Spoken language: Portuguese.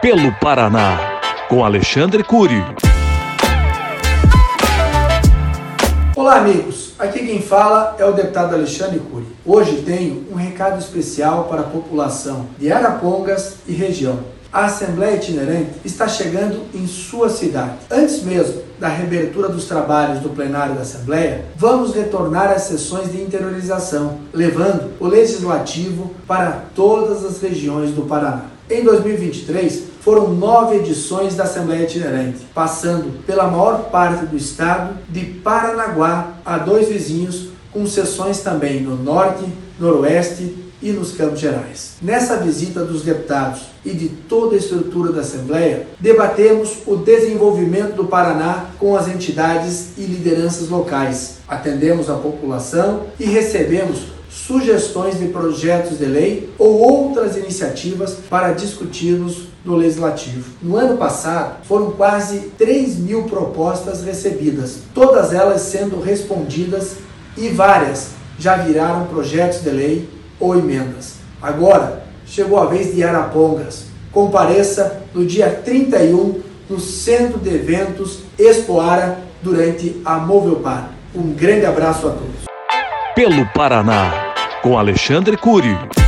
Pelo Paraná, com Alexandre Cury. Olá, amigos. Aqui quem fala é o deputado Alexandre Cury. Hoje tenho um recado especial para a população de Arapongas e região. A Assembleia Itinerante está chegando em sua cidade. Antes mesmo da reabertura dos trabalhos do plenário da Assembleia, vamos retornar às sessões de interiorização, levando o legislativo para todas as regiões do Paraná. Em 2023, foram nove edições da Assembleia Itinerante, passando pela maior parte do estado, de Paranaguá a dois vizinhos, com sessões também no norte, noroeste e nos Campos Gerais. Nessa visita dos deputados e de toda a estrutura da Assembleia, debatemos o desenvolvimento do Paraná com as entidades e lideranças locais. Atendemos a população e recebemos sugestões de projetos de lei ou outras iniciativas para discutirmos no Legislativo. No ano passado, foram quase 3 mil propostas recebidas, todas elas sendo respondidas e várias já viraram projetos de lei ou emendas. Agora, chegou a vez de Arapongas. Compareça no dia 31 no Centro de Eventos Expoara durante a Movelpar. Um grande abraço a todos. Pelo Paraná, com Alexandre Cury.